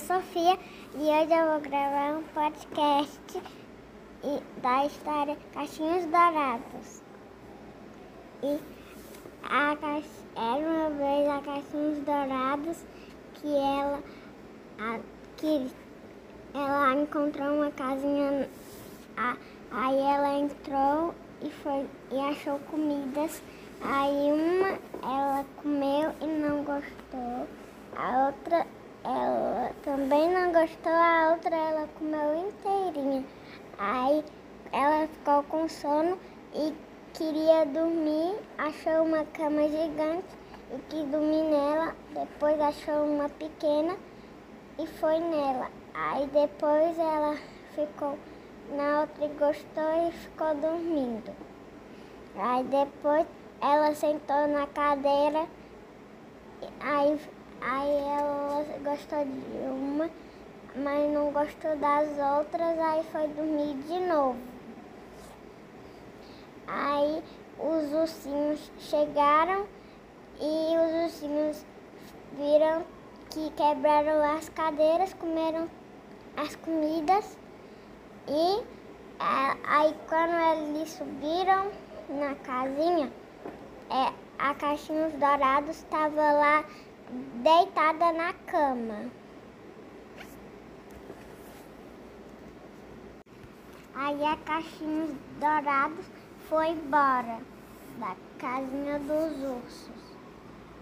Sofia e hoje eu vou gravar um podcast da história Caixinhos Dourados. E a, era uma vez a Caixinhos Dourados que ela, a, que ela encontrou uma casinha, a, aí ela entrou e, foi, e achou comidas. Aí uma ela comeu e não gostou. A outra, ela também não gostou, a outra ela comeu inteirinha. Aí ela ficou com sono e queria dormir, achou uma cama gigante e quis dormir nela. Depois achou uma pequena e foi nela. Aí depois ela ficou na outra e gostou e ficou dormindo. Aí depois ela sentou na cadeira, aí, aí ela gostou de uma, mas não gostou das outras, aí foi dormir de novo. Aí os ursinhos chegaram e os ursinhos viram que quebraram as cadeiras, comeram as comidas e aí quando eles subiram na casinha, é, a Caixinhos Dourados estava lá deitada na cama. Aí a Caixinhos Dourados foi embora da casinha dos ursos.